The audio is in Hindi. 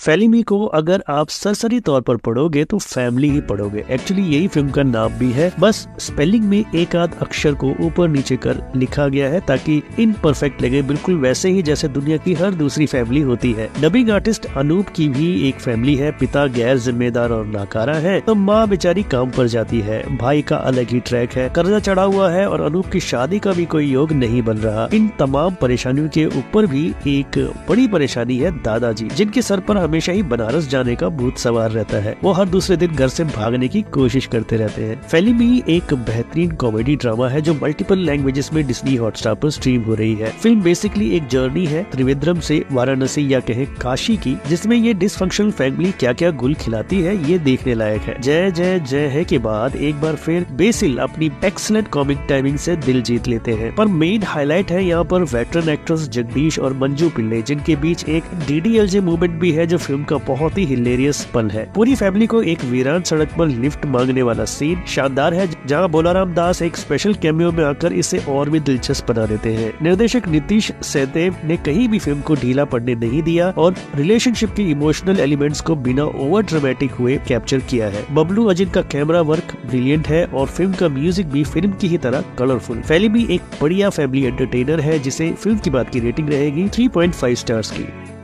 फैलिमी को अगर आप सरसरी तौर पर पढ़ोगे तो फैमिली ही पढ़ोगे। एक्चुअली यही फ़िल्म का नाम भी है। बस स्पेलिंग में एक आध अक्षर को ऊपर नीचे कर लिखा गया है ताकि इन परफेक्ट लगे। बिल्कुल वैसे ही जैसे दुनिया की हर दूसरी फैमिली होती है। डबिंग आर्टिस्ट अनूप की भी एक फैमिली है। पिता गैर जिम्मेदार और नाकारा है। तो माँ बेचारी काम पर जाती है। भाई का अलग ही ट्रैक है। कर्जा चढ़ा हुआ है और अनूप की शादी का भी कोई योग नहीं बन रहा। इन तमाम परेशानियों के ऊपर भी एक बड़ी परेशानी है दादाजी, जिनके सर पर हमेशा ही बनारस जाने का भूत सवार रहता है। वो हर दूसरे दिन घर से भागने की कोशिश करते रहते हैं। फ़िल्म ही एक बेहतरीन कॉमेडी ड्रामा है जो मल्टीपल लैंग्वेजेस में डिस्नी हॉटस्टार पर स्ट्रीम हो रही है। फ़िल्म बेसिकली एक जर्नी है त्रिवेंद्रम से वाराणसी या कहे काशी की, जिसमें ये डिसफंक्शनल फैमिली क्या क्या गुल खिलाती है, ये देखने लायक है। जय जय जय है के बाद एक बार फिर बेसिल अपनी एक्सलेंट कॉमिक टाइमिंग से दिल जीत लेते हैं। पर मेन हाईलाइट है यहाँ पर वेटरन एक्ट्रेस जगदीश और मंजू पिल्ले, जिनके बीच एक डीडीएलजे मूवमेंट भी है जो फ़िल्म का बहुत ही हिलेरियस पल है। पूरी फैमिली को एक वीरान सड़क पर लिफ्ट मांगने वाला सीन शानदार है, जहाँ बोलाराम दास एक स्पेशल कैमियो में आकर इसे और भी दिलचस्प बना देते हैं। निर्देशक नीतीश सहदेव ने कहीं भी फ़िल्म को ढीला पड़ने नहीं दिया और रिलेशनशिप के इमोशनल एलिमेंट्स को बिना ओवर ड्रामेटिक हुए कैप्चर किया है। बबलू अजिन का कैमरा वर्क ब्रिलियंट है और फ़िल्म का म्यूज़िक भी फ़िल्म की ही तरह कलरफुल फ़िल्म भी एक बढ़िया फैमिली एंटरटेनर है, जिसे फ़िल्म की बात की रेटिंग रहेगी 3.5 स्टार्स की।